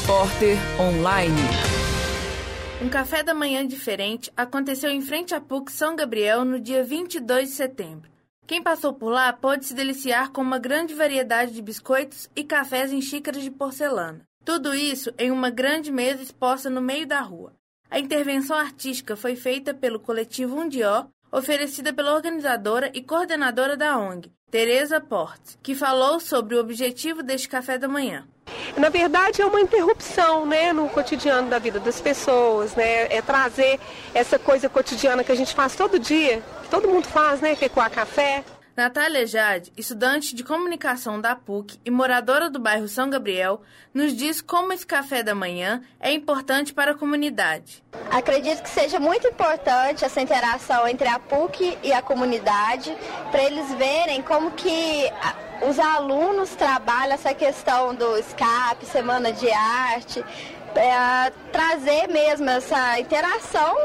Repórter Online. Um café da manhã diferente aconteceu em frente à PUC São Gabriel no dia 22 de setembro. Quem passou por lá pôde se deliciar com uma grande variedade de biscoitos e cafés em xícaras de porcelana. Tudo isso em uma grande mesa exposta no meio da rua. A intervenção artística foi feita pelo coletivo Undió, oferecida pela organizadora e coordenadora da ONG, Tereza Portes, que falou sobre o objetivo deste café da manhã. Na verdade, é uma interrupção né, no cotidiano da vida das pessoas, né? É trazer essa coisa cotidiana que a gente faz todo dia, que todo mundo faz, né? Que é coar café. Natália Jade, estudante de comunicação da PUC e moradora do bairro São Gabriel, nos diz como esse café da manhã é importante para a comunidade. Acredito que seja muito importante essa interação entre a PUC e a comunidade, para eles verem como que os alunos trabalham essa questão do escape, semana de arte, é, trazer mesmo essa interação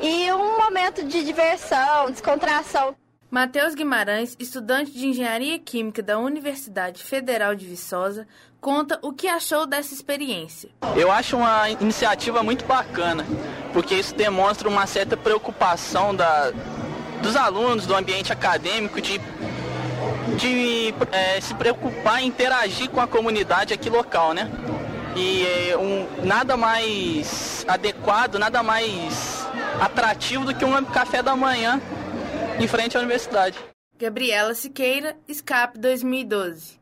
e um momento de diversão, descontração. Matheus Guimarães, estudante de Engenharia Química da Universidade Federal de Viçosa, conta o que achou dessa experiência. Eu acho uma iniciativa muito bacana, porque isso demonstra uma certa preocupação da, dos alunos do ambiente acadêmico de, de é, se preocupar em interagir com a comunidade aqui local, né? E é, um, nada mais adequado, nada mais atrativo do que um café da manhã em frente à universidade. Gabriela Siqueira, Escape 2012.